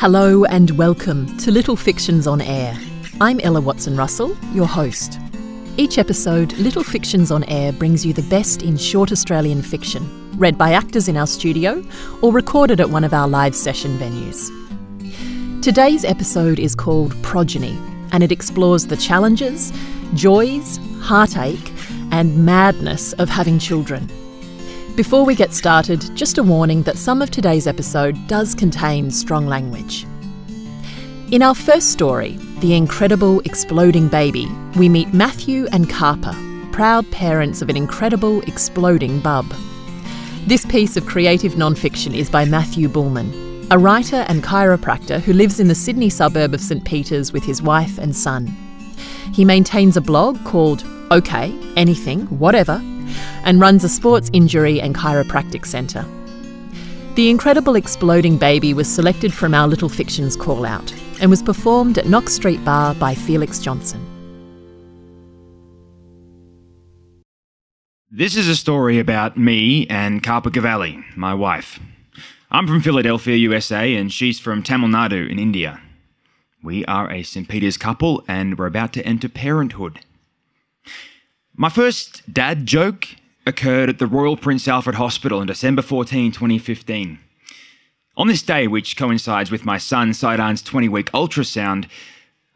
Hello and welcome to Little Fictions on Air. I'm Ella Watson Russell, your host. Each episode, Little Fictions on Air brings you the best in short Australian fiction, read by actors in our studio or recorded at one of our live session venues. Today's episode is called Progeny, and it explores the challenges, joys, heartache, and madness of having children. Before we get started, just a warning that some of today's episode does contain strong language. In our first story, The Incredible Exploding Baby, we meet Matthew and Carper, proud parents of an incredible exploding bub. This piece of creative non-fiction is by Matthew Bullman, a writer and chiropractor who lives in the Sydney suburb of St Peters with his wife and son. He maintains a blog called OK, Anything, Whatever, and runs a sports injury and chiropractic centre. The Incredible Exploding Baby was selected from our Little Fictions call out and was performed at Knox Street Bar by Felix Johnson. This is a story about me and Carper Cavalli, my wife. I'm from Philadelphia, USA, and she's from Tamil Nadu in India. We are a St. Peter's couple and we're about to enter parenthood. My first dad joke occurred at the Royal Prince Alfred Hospital on December 14, 2015. On this day, which coincides with my son Saidan's 20 week ultrasound,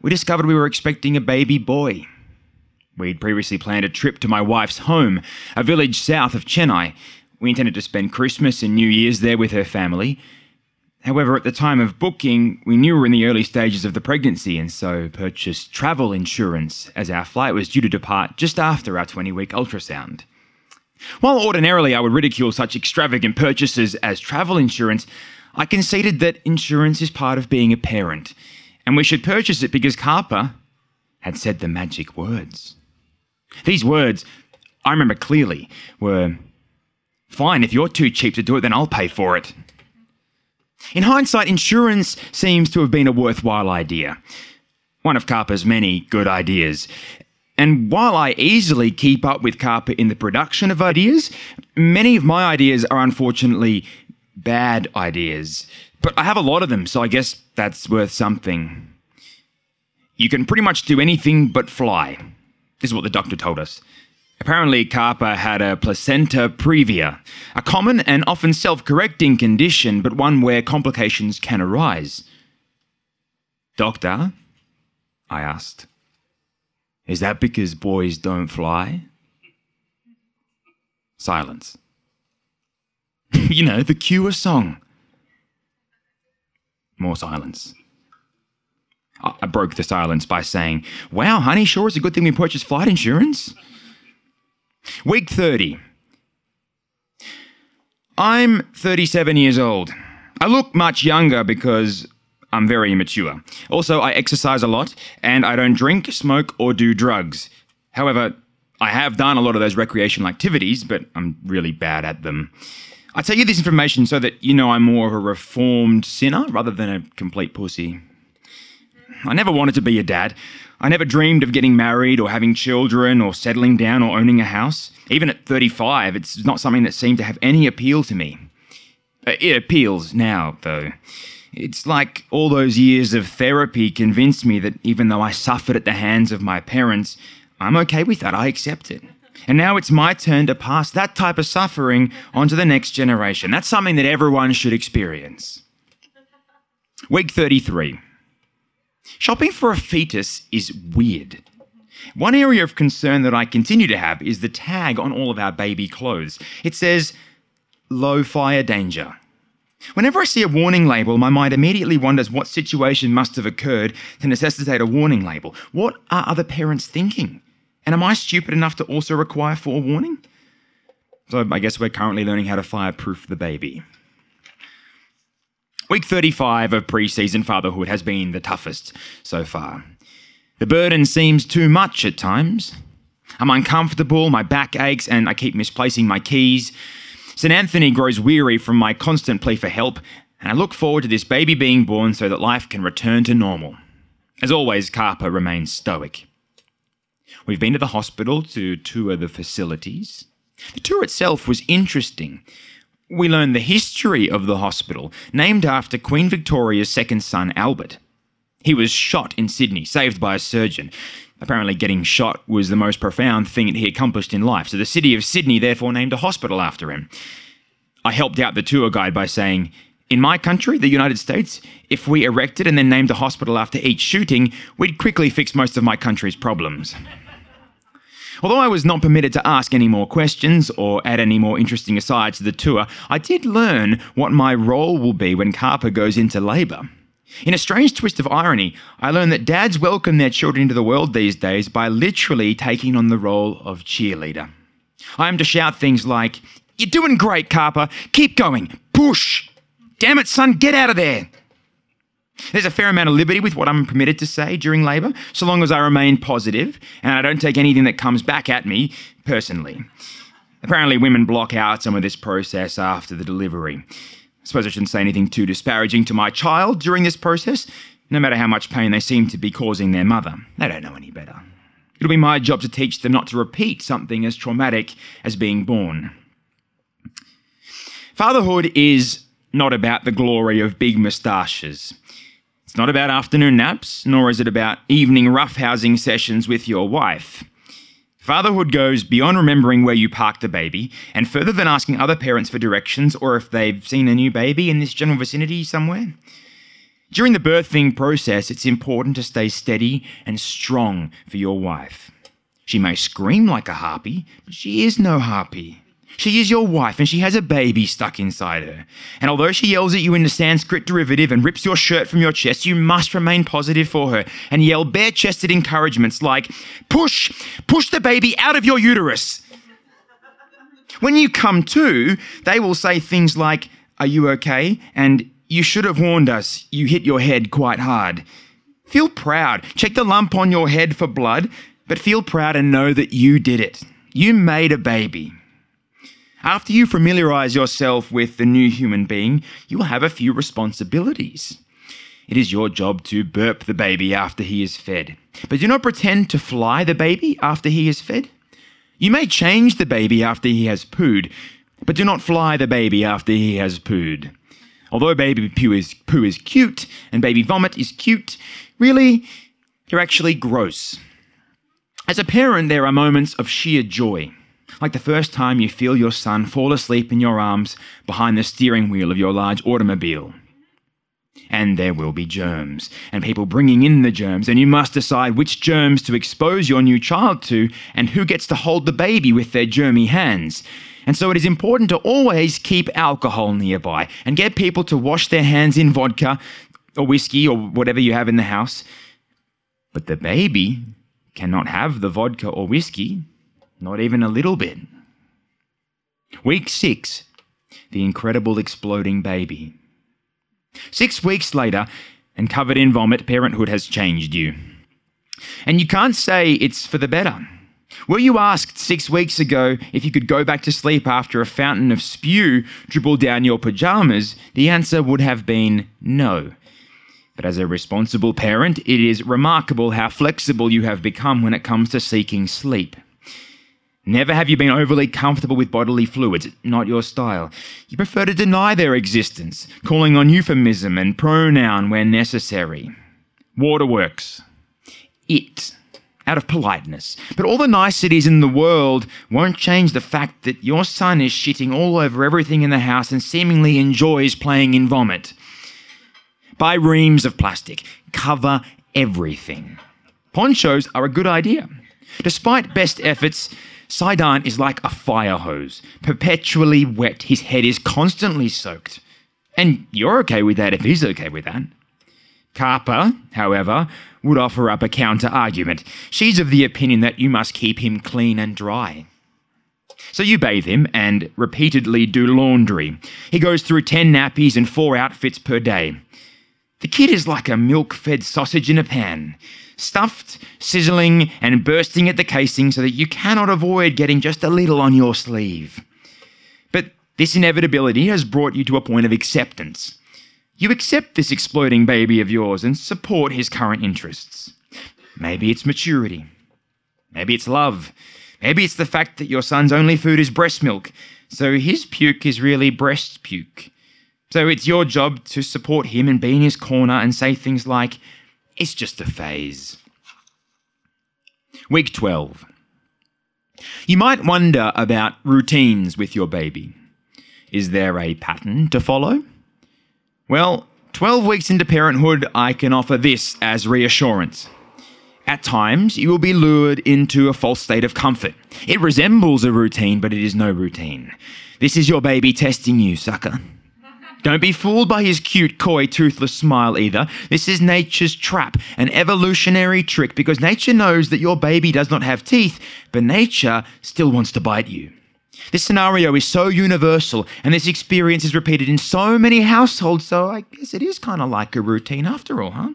we discovered we were expecting a baby boy. We'd previously planned a trip to my wife's home, a village south of Chennai. We intended to spend Christmas and New Year's there with her family. However, at the time of booking, we knew we were in the early stages of the pregnancy and so purchased travel insurance as our flight was due to depart just after our 20 week ultrasound. While ordinarily I would ridicule such extravagant purchases as travel insurance, I conceded that insurance is part of being a parent, and we should purchase it because Carper had said the magic words. These words, I remember clearly, were Fine, if you're too cheap to do it, then I'll pay for it. In hindsight, insurance seems to have been a worthwhile idea. One of Carper's many good ideas. And while I easily keep up with Carper in the production of ideas, many of my ideas are unfortunately bad ideas. But I have a lot of them, so I guess that's worth something. You can pretty much do anything but fly. Is what the doctor told us. Apparently, Carpa had a placenta previa, a common and often self correcting condition, but one where complications can arise. Doctor? I asked. Is that because boys don't fly? Silence. you know, the Cure song. More silence. I broke the silence by saying, Wow, honey, sure it's a good thing we purchased flight insurance. Week 30. I'm 37 years old. I look much younger because I'm very immature. Also, I exercise a lot and I don't drink, smoke, or do drugs. However, I have done a lot of those recreational activities, but I'm really bad at them. I tell you this information so that you know I'm more of a reformed sinner rather than a complete pussy. I never wanted to be a dad. I never dreamed of getting married or having children or settling down or owning a house. Even at 35, it's not something that seemed to have any appeal to me. Uh, it appeals now, though. It's like all those years of therapy convinced me that even though I suffered at the hands of my parents, I'm okay with that. I accept it. And now it's my turn to pass that type of suffering onto the next generation. That's something that everyone should experience. Week 33. Shopping for a fetus is weird. One area of concern that I continue to have is the tag on all of our baby clothes. It says, low fire danger. Whenever I see a warning label, my mind immediately wonders what situation must have occurred to necessitate a warning label. What are other parents thinking? And am I stupid enough to also require forewarning? So I guess we're currently learning how to fireproof the baby. Week 35 of pre season fatherhood has been the toughest so far. The burden seems too much at times. I'm uncomfortable, my back aches, and I keep misplacing my keys. St. Anthony grows weary from my constant plea for help, and I look forward to this baby being born so that life can return to normal. As always, Carper remains stoic. We've been to the hospital to tour the facilities. The tour itself was interesting. We learn the history of the hospital, named after Queen Victoria's second son, Albert. He was shot in Sydney, saved by a surgeon. Apparently, getting shot was the most profound thing he accomplished in life, so the city of Sydney therefore named a hospital after him. I helped out the tour guide by saying, in my country, the United States, if we erected and then named a hospital after each shooting, we'd quickly fix most of my country's problems. Although I was not permitted to ask any more questions or add any more interesting asides to the tour, I did learn what my role will be when Carper goes into labour. In a strange twist of irony, I learned that dads welcome their children into the world these days by literally taking on the role of cheerleader. I am to shout things like, You're doing great, Carper. Keep going. Push. Damn it, son, get out of there. There's a fair amount of liberty with what I'm permitted to say during labour, so long as I remain positive and I don't take anything that comes back at me personally. Apparently, women block out some of this process after the delivery. I suppose I shouldn't say anything too disparaging to my child during this process, no matter how much pain they seem to be causing their mother. They don't know any better. It'll be my job to teach them not to repeat something as traumatic as being born. Fatherhood is not about the glory of big moustaches. It's not about afternoon naps, nor is it about evening roughhousing sessions with your wife. Fatherhood goes beyond remembering where you parked the baby, and further than asking other parents for directions or if they've seen a new baby in this general vicinity somewhere. During the birthing process, it's important to stay steady and strong for your wife. She may scream like a harpy, but she is no harpy. She is your wife and she has a baby stuck inside her. And although she yells at you in the Sanskrit derivative and rips your shirt from your chest, you must remain positive for her and yell bare chested encouragements like, Push, push the baby out of your uterus. When you come to, they will say things like, Are you okay? And you should have warned us. You hit your head quite hard. Feel proud. Check the lump on your head for blood, but feel proud and know that you did it. You made a baby. After you familiarize yourself with the new human being, you will have a few responsibilities. It is your job to burp the baby after he is fed. But do not pretend to fly the baby after he is fed. You may change the baby after he has pooed, but do not fly the baby after he has pooed. Although baby poo is, poo is cute and baby vomit is cute, really, you're actually gross. As a parent, there are moments of sheer joy like the first time you feel your son fall asleep in your arms behind the steering wheel of your large automobile. And there will be germs, and people bringing in the germs, and you must decide which germs to expose your new child to, and who gets to hold the baby with their germy hands. And so it is important to always keep alcohol nearby and get people to wash their hands in vodka or whiskey or whatever you have in the house. But the baby cannot have the vodka or whiskey not even a little bit. Week six, the incredible exploding baby. Six weeks later, and covered in vomit, parenthood has changed you. And you can't say it's for the better. Were you asked six weeks ago if you could go back to sleep after a fountain of spew dribbled down your pajamas, the answer would have been no. But as a responsible parent, it is remarkable how flexible you have become when it comes to seeking sleep. Never have you been overly comfortable with bodily fluids, not your style. You prefer to deny their existence, calling on euphemism and pronoun where necessary. Waterworks. It. Out of politeness. But all the niceties in the world won't change the fact that your son is shitting all over everything in the house and seemingly enjoys playing in vomit. Buy reams of plastic. Cover everything. Ponchos are a good idea. Despite best efforts, Sidon is like a fire hose, perpetually wet. His head is constantly soaked. And you're okay with that if he's okay with that. Carper, however, would offer up a counter argument. She's of the opinion that you must keep him clean and dry. So you bathe him and repeatedly do laundry. He goes through 10 nappies and 4 outfits per day. The kid is like a milk fed sausage in a pan stuffed, sizzling, and bursting at the casing so that you cannot avoid getting just a little on your sleeve. But this inevitability has brought you to a point of acceptance. You accept this exploding baby of yours and support his current interests. Maybe it's maturity. Maybe it's love. Maybe it's the fact that your son's only food is breast milk. So his puke is really breast puke. So it's your job to support him and be in his corner and say things like, it's just a phase. Week 12. You might wonder about routines with your baby. Is there a pattern to follow? Well, 12 weeks into parenthood, I can offer this as reassurance. At times, you will be lured into a false state of comfort. It resembles a routine, but it is no routine. This is your baby testing you, sucker. Don't be fooled by his cute, coy, toothless smile either. This is nature's trap, an evolutionary trick, because nature knows that your baby does not have teeth, but nature still wants to bite you. This scenario is so universal, and this experience is repeated in so many households, so I guess it is kind of like a routine after all, huh?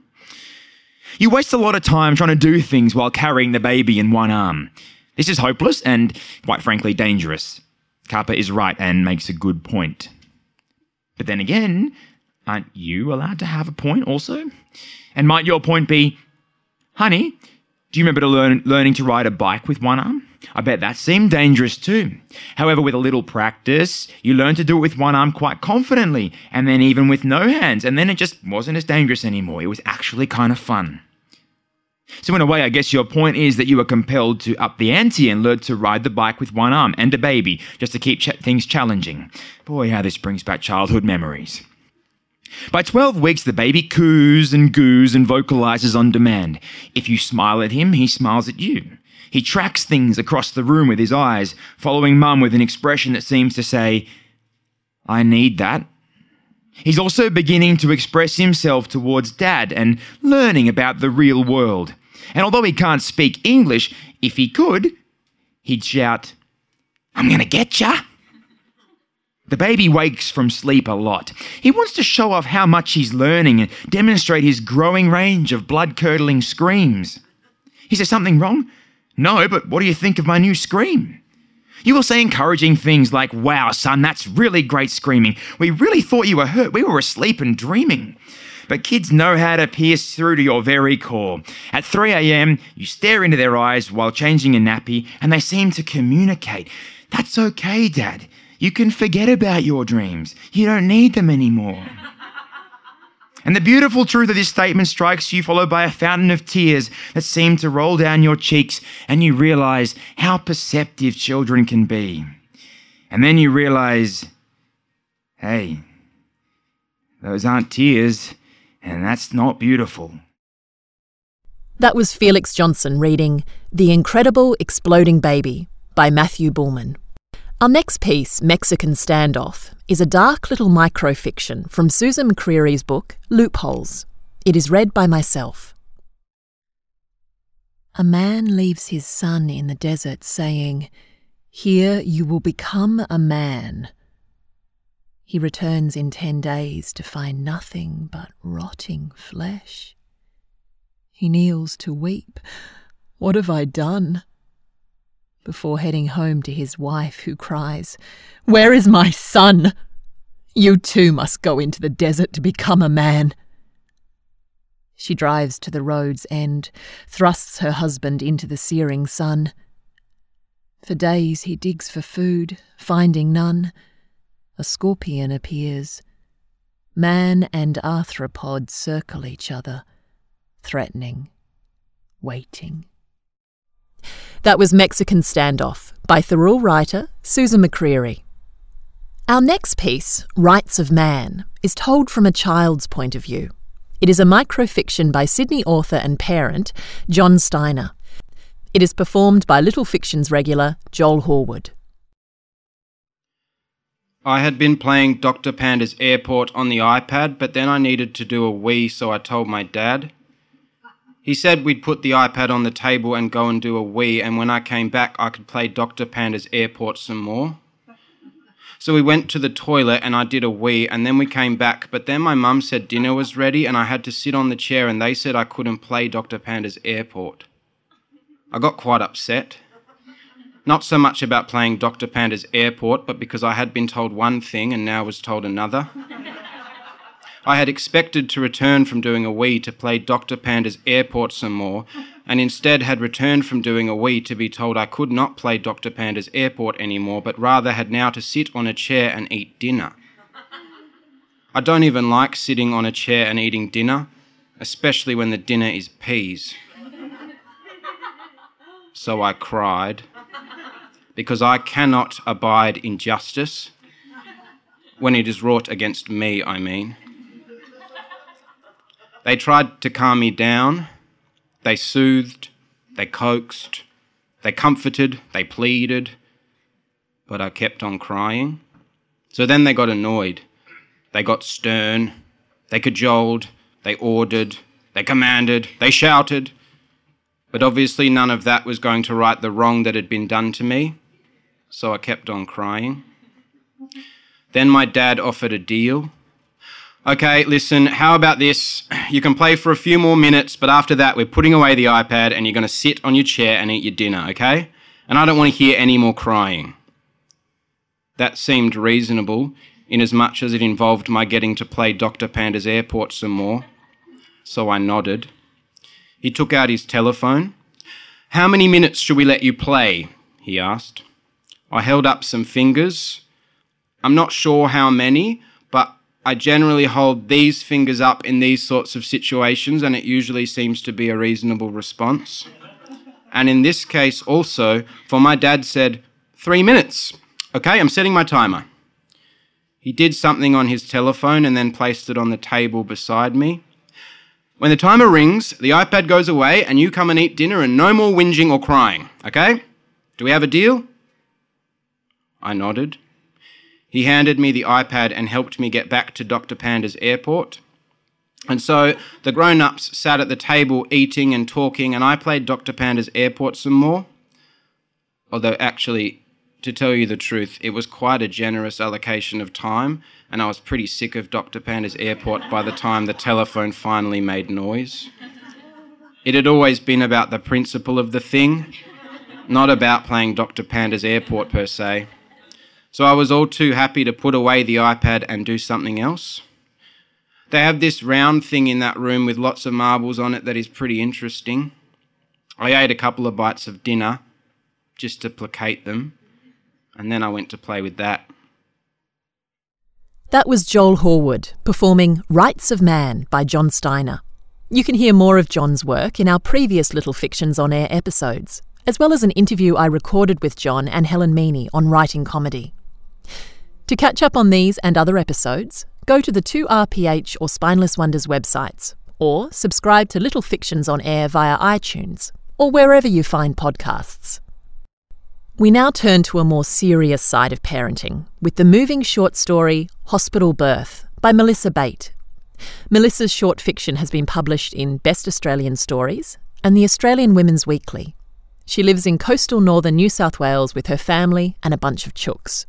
You waste a lot of time trying to do things while carrying the baby in one arm. This is hopeless and, quite frankly, dangerous. Kappa is right and makes a good point. But then again, aren't you allowed to have a point also? And might your point be, honey, do you remember to learn, learning to ride a bike with one arm? I bet that seemed dangerous too. However, with a little practice, you learn to do it with one arm quite confidently, and then even with no hands, and then it just wasn't as dangerous anymore. It was actually kind of fun. So, in a way, I guess your point is that you were compelled to up the ante and learn to ride the bike with one arm and a baby just to keep ch- things challenging. Boy, how this brings back childhood memories. By 12 weeks, the baby coos and goos and vocalizes on demand. If you smile at him, he smiles at you. He tracks things across the room with his eyes, following mum with an expression that seems to say, I need that. He's also beginning to express himself towards dad and learning about the real world. And although he can't speak English, if he could, he'd shout, I'm going to get ya. The baby wakes from sleep a lot. He wants to show off how much he's learning and demonstrate his growing range of blood curdling screams. Is there something wrong? No, but what do you think of my new scream? You will say encouraging things like, Wow, son, that's really great screaming. We really thought you were hurt. We were asleep and dreaming but kids know how to pierce through to your very core. At 3 a.m., you stare into their eyes while changing a nappy, and they seem to communicate. That's okay, Dad. You can forget about your dreams. You don't need them anymore. And the beautiful truth of this statement strikes you, followed by a fountain of tears that seem to roll down your cheeks, and you realize how perceptive children can be. And then you realize, hey, those aren't tears, and that's not beautiful. That was Felix Johnson reading The Incredible Exploding Baby by Matthew Bullman. Our next piece, Mexican Standoff, is a dark little microfiction from Susan McCreery's book, Loopholes. It is read by myself. A man leaves his son in the desert saying, Here you will become a man. He returns in ten days to find nothing but rotting flesh. He kneels to weep. What have I done? Before heading home to his wife, who cries, Where is my son? You too must go into the desert to become a man. She drives to the road's end, thrusts her husband into the searing sun. For days he digs for food, finding none a scorpion appears. Man and arthropod circle each other, threatening, waiting. That was Mexican Standoff by Thirroul writer Susan McCreery. Our next piece, Rights of Man, is told from a child's point of view. It is a microfiction by Sydney author and parent John Steiner. It is performed by Little Fictions regular Joel Horwood. I had been playing Dr. Panda's Airport on the iPad, but then I needed to do a wee, so I told my dad. He said we'd put the iPad on the table and go and do a wee, and when I came back, I could play Dr. Panda's Airport some more. So we went to the toilet and I did a wee, and then we came back, but then my mum said dinner was ready and I had to sit on the chair, and they said I couldn't play Dr. Panda's Airport. I got quite upset. Not so much about playing Dr. Panda's airport, but because I had been told one thing and now was told another. I had expected to return from doing a wee to play Dr. Panda's airport some more, and instead had returned from doing a wee to be told I could not play Dr. Panda's airport anymore, but rather had now to sit on a chair and eat dinner. I don't even like sitting on a chair and eating dinner, especially when the dinner is peas. So I cried, because I cannot abide injustice when it is wrought against me, I mean. They tried to calm me down, they soothed, they coaxed, they comforted, they pleaded, but I kept on crying. So then they got annoyed. They got stern. They cajoled. They ordered. They commanded. They shouted. But obviously, none of that was going to right the wrong that had been done to me. So I kept on crying. Then my dad offered a deal. Okay, listen, how about this? You can play for a few more minutes, but after that, we're putting away the iPad and you're going to sit on your chair and eat your dinner, okay? And I don't want to hear any more crying. That seemed reasonable, inasmuch as it involved my getting to play Dr. Panda's Airport some more. So I nodded. He took out his telephone. How many minutes should we let you play? he asked. I held up some fingers. I'm not sure how many, but I generally hold these fingers up in these sorts of situations, and it usually seems to be a reasonable response. And in this case, also, for my dad said, Three minutes. Okay, I'm setting my timer. He did something on his telephone and then placed it on the table beside me. When the timer rings, the iPad goes away and you come and eat dinner and no more whinging or crying, okay? Do we have a deal? I nodded. He handed me the iPad and helped me get back to Dr. Panda's airport. And so the grown ups sat at the table eating and talking, and I played Dr. Panda's airport some more. Although, actually, to tell you the truth, it was quite a generous allocation of time, and I was pretty sick of Dr. Panda's airport by the time the telephone finally made noise. It had always been about the principle of the thing, not about playing Dr. Panda's airport per se. So I was all too happy to put away the iPad and do something else. They have this round thing in that room with lots of marbles on it that is pretty interesting. I ate a couple of bites of dinner just to placate them and then I went to play with that. That was Joel Horwood performing Rights of Man by John Steiner. You can hear more of John's work in our previous Little Fictions on Air episodes, as well as an interview I recorded with John and Helen Meaney on writing comedy. To catch up on these and other episodes, go to the 2RPH or Spineless Wonders websites, or subscribe to Little Fictions on Air via iTunes, or wherever you find podcasts. We now turn to a more serious side of parenting with the moving short story Hospital Birth by Melissa Bate. Melissa's short fiction has been published in Best Australian Stories and the Australian Women's Weekly. She lives in coastal northern New South Wales with her family and a bunch of chooks.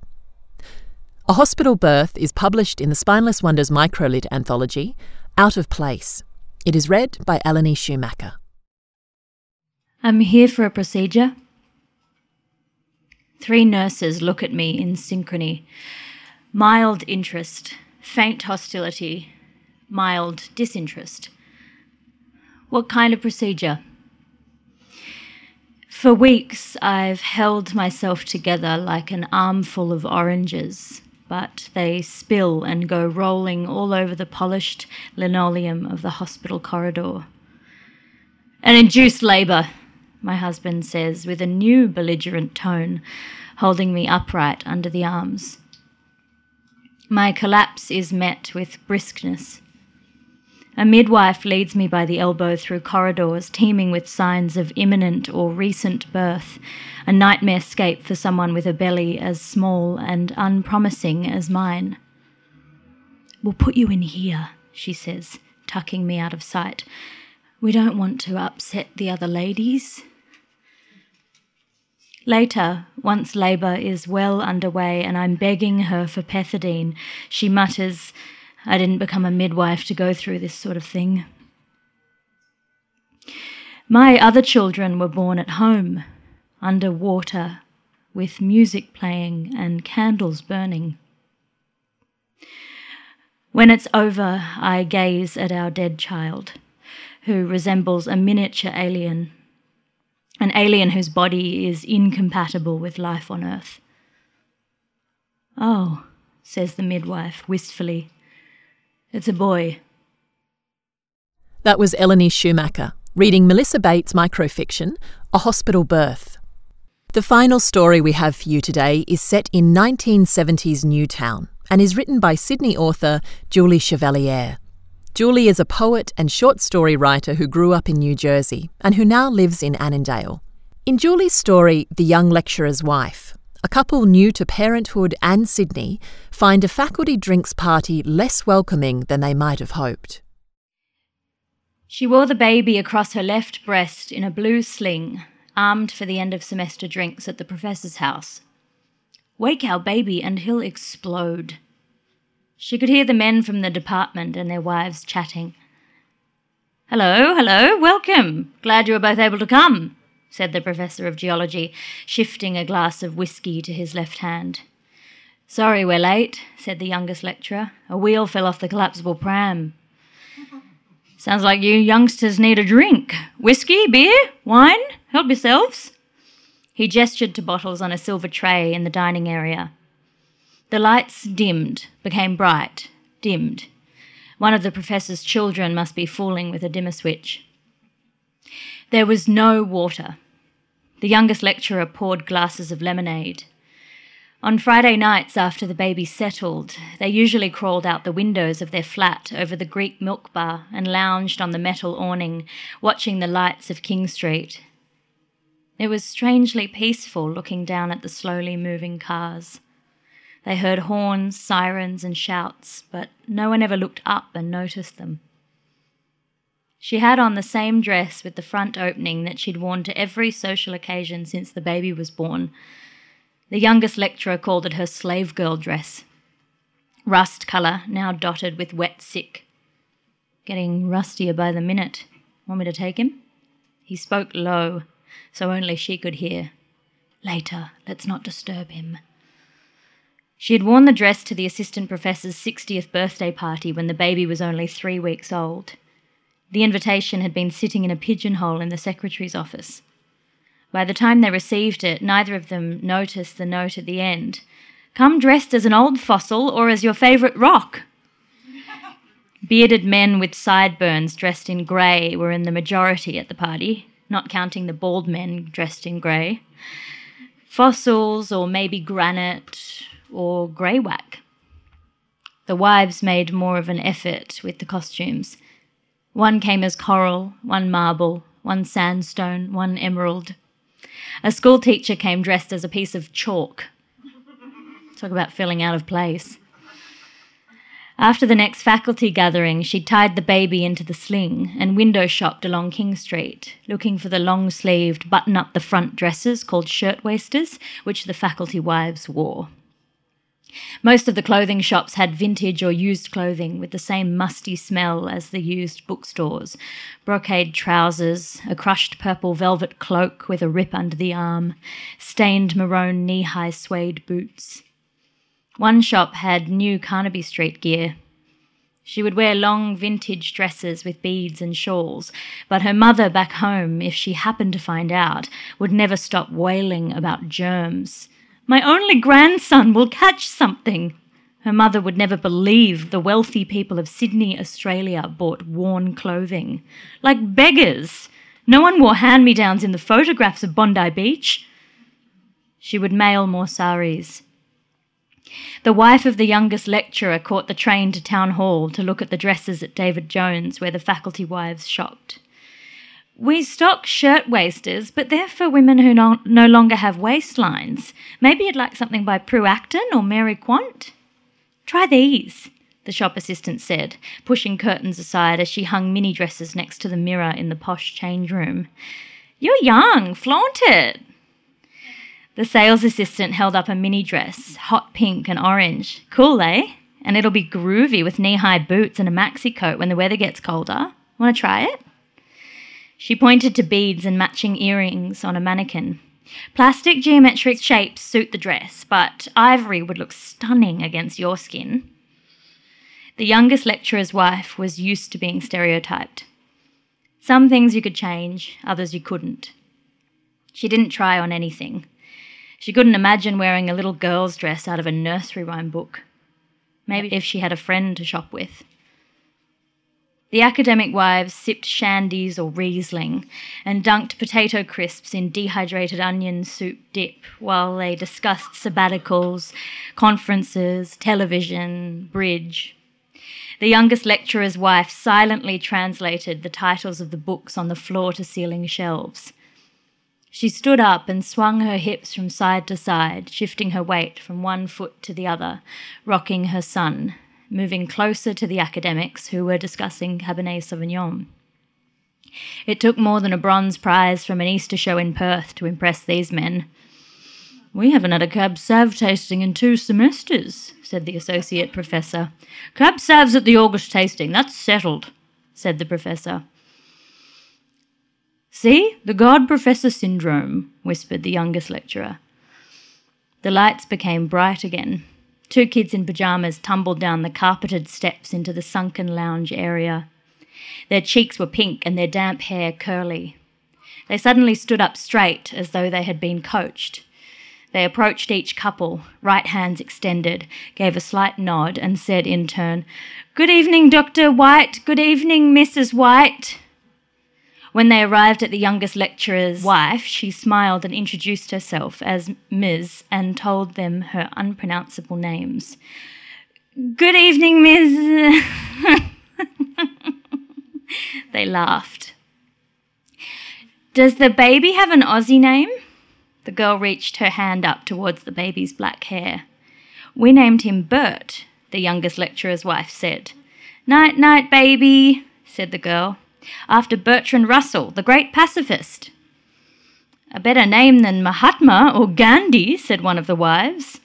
A Hospital Birth is published in the Spineless Wonders microlit anthology, Out of Place. It is read by Eleni Schumacher. I'm here for a procedure. Three nurses look at me in synchrony. Mild interest, faint hostility, mild disinterest. What kind of procedure? For weeks, I've held myself together like an armful of oranges, but they spill and go rolling all over the polished linoleum of the hospital corridor. An induced labour, my husband says with a new belligerent tone, holding me upright under the arms. My collapse is met with briskness. A midwife leads me by the elbow through corridors teeming with signs of imminent or recent birth, a nightmare scape for someone with a belly as small and unpromising as mine. We'll put you in here, she says, tucking me out of sight. We don't want to upset the other ladies. Later, once labour is well underway and I'm begging her for pethidine, she mutters, I didn't become a midwife to go through this sort of thing. My other children were born at home, under water, with music playing and candles burning. When it's over, I gaze at our dead child, who resembles a miniature alien an alien whose body is incompatible with life on Earth. Oh, says the midwife wistfully. It's a boy. That was Eleni Schumacher reading Melissa Bates' microfiction, A Hospital Birth. The final story we have for you today is set in 1970s Newtown and is written by Sydney author Julie Chevalier. Julie is a poet and short story writer who grew up in New Jersey and who now lives in Annandale. In Julie's story, The Young Lecturer's Wife, a couple new to parenthood and Sydney find a faculty drinks party less welcoming than they might have hoped. She wore the baby across her left breast in a blue sling, armed for the end of semester drinks at the professor's house. Wake our baby and he'll explode. She could hear the men from the department and their wives chatting. Hello, hello, welcome. Glad you were both able to come, said the professor of geology, shifting a glass of whisky to his left hand. Sorry we're late, said the youngest lecturer. A wheel fell off the collapsible pram. Sounds like you youngsters need a drink. Whiskey, beer, wine? Help yourselves. He gestured to bottles on a silver tray in the dining area. The lights dimmed, became bright, dimmed. One of the professor's children must be fooling with a dimmer switch. There was no water. The youngest lecturer poured glasses of lemonade. On Friday nights after the baby settled, they usually crawled out the windows of their flat over the Greek milk bar and lounged on the metal awning, watching the lights of King Street. It was strangely peaceful looking down at the slowly moving cars. They heard horns, sirens, and shouts, but no one ever looked up and noticed them. She had on the same dress with the front opening that she'd worn to every social occasion since the baby was born the youngest lecturer called it her slave girl dress. Rust colour, now dotted with wet sick. Getting rustier by the minute. Want me to take him? He spoke low, so only she could hear. Later, let's not disturb him. She had worn the dress to the assistant professor's 60th birthday party when the baby was only three weeks old. The invitation had been sitting in a pigeonhole in the secretary's office. By the time they received it, neither of them noticed the note at the end Come dressed as an old fossil or as your favourite rock. Bearded men with sideburns dressed in grey were in the majority at the party, not counting the bald men dressed in grey. Fossils, or maybe granite, or greywacke. The wives made more of an effort with the costumes. One came as coral, one marble, one sandstone, one emerald. A school teacher came dressed as a piece of chalk. Talk about feeling out of place. After the next faculty gathering, she tied the baby into the sling and window shopped along King Street, looking for the long sleeved, button up the front dresses called shirtwaisters, which the faculty wives wore. Most of the clothing shops had vintage or used clothing with the same musty smell as the used bookstores brocade trousers, a crushed purple velvet cloak with a rip under the arm, stained maroon knee high suede boots. One shop had new Carnaby Street gear. She would wear long vintage dresses with beads and shawls, but her mother back home, if she happened to find out, would never stop wailing about germs my only grandson will catch something. Her mother would never believe the wealthy people of Sydney, Australia bought worn clothing. Like beggars. No one wore hand me downs in the photographs of Bondi Beach. She would mail more saris. The wife of the youngest lecturer caught the train to Town Hall to look at the dresses at David Jones, where the faculty wives shopped. We stock shirt shirtwaisters, but they're for women who no, no longer have waistlines. Maybe you'd like something by Prue Acton or Mary Quant? Try these, the shop assistant said, pushing curtains aside as she hung mini dresses next to the mirror in the posh change room. You're young, flaunt it. The sales assistant held up a mini dress, hot pink and orange. Cool, eh? And it'll be groovy with knee high boots and a maxi coat when the weather gets colder. Want to try it? She pointed to beads and matching earrings on a mannequin. Plastic geometric shapes suit the dress, but ivory would look stunning against your skin. The youngest lecturer's wife was used to being stereotyped. Some things you could change, others you couldn't. She didn't try on anything. She couldn't imagine wearing a little girl's dress out of a nursery rhyme book. Maybe if she had a friend to shop with. The academic wives sipped shandies or Riesling and dunked potato crisps in dehydrated onion soup dip while they discussed sabbaticals, conferences, television, bridge. The youngest lecturer's wife silently translated the titles of the books on the floor to ceiling shelves. She stood up and swung her hips from side to side, shifting her weight from one foot to the other, rocking her son, moving closer to the academics who were discussing Cabernet Sauvignon. It took more than a bronze prize from an Easter show in Perth to impress these men. We haven't had a Cab Sav tasting in two semesters, said the associate professor. Cab Sav's at the August tasting, that's settled, said the professor. See, the God Professor syndrome, whispered the youngest lecturer. The lights became bright again. Two kids in pajamas tumbled down the carpeted steps into the sunken lounge area. Their cheeks were pink and their damp hair curly. They suddenly stood up straight as though they had been coached. They approached each couple, right hands extended, gave a slight nod, and said in turn, Good evening, Dr. White. Good evening, Mrs. White. When they arrived at the youngest lecturer's wife, she smiled and introduced herself as Ms. and told them her unpronounceable names. Good evening, Ms. they laughed. Does the baby have an Aussie name? The girl reached her hand up towards the baby's black hair. We named him Bert, the youngest lecturer's wife said. Night, night, baby, said the girl after Bertrand Russell, the great pacifist. A better name than Mahatma or Gandhi, said one of the wives.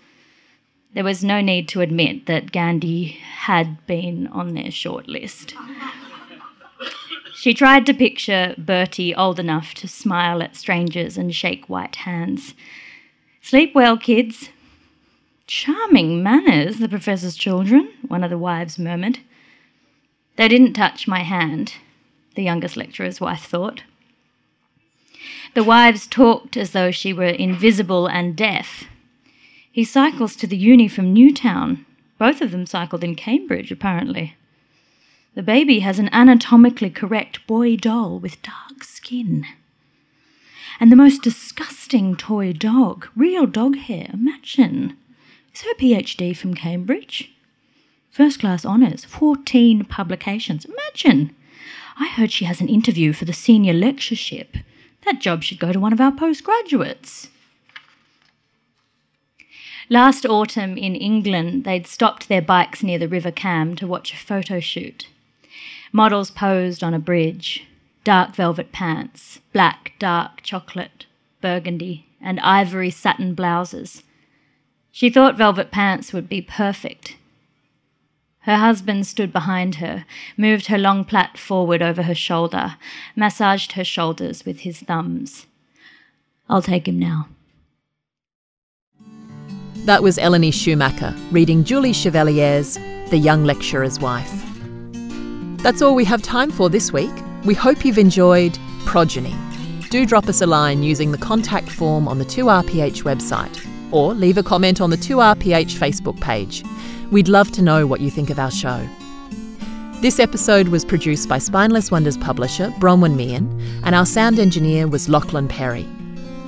There was no need to admit that Gandhi had been on their short list. She tried to picture Bertie old enough to smile at strangers and shake white hands. Sleep well, kids. Charming manners, the professor's children, one of the wives murmured. They didn't touch my hand the youngest lecturer's wife thought. The wives talked as though she were invisible and deaf. He cycles to the uni from Newtown. Both of them cycled in Cambridge, apparently. The baby has an anatomically correct boy doll with dark skin. And the most disgusting toy dog, real dog hair, imagine. Is her PhD from Cambridge? First class honours, 14 publications, imagine. I heard she has an interview for the senior lectureship. That job should go to one of our postgraduates. Last autumn in England, they'd stopped their bikes near the River Cam to watch a photo shoot. Models posed on a bridge dark velvet pants, black, dark chocolate, burgundy, and ivory satin blouses. She thought velvet pants would be perfect her husband stood behind her, moved her long plait forward over her shoulder, massaged her shoulders with his thumbs. I'll take him now. That was Eleni Schumacher reading Julie Chevalier's The Young Lecturer's Wife. That's all we have time for this week. We hope you've enjoyed Progeny. Do drop us a line using the contact form on the 2RPH website or leave a comment on the 2RPH Facebook page. We'd love to know what you think of our show. This episode was produced by Spineless Wonders publisher Bronwyn Meehan, and our sound engineer was Lachlan Perry.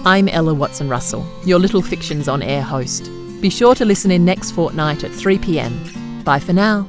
I'm Ella Watson Russell, your Little Fictions on Air host. Be sure to listen in next fortnight at 3 pm. Bye for now.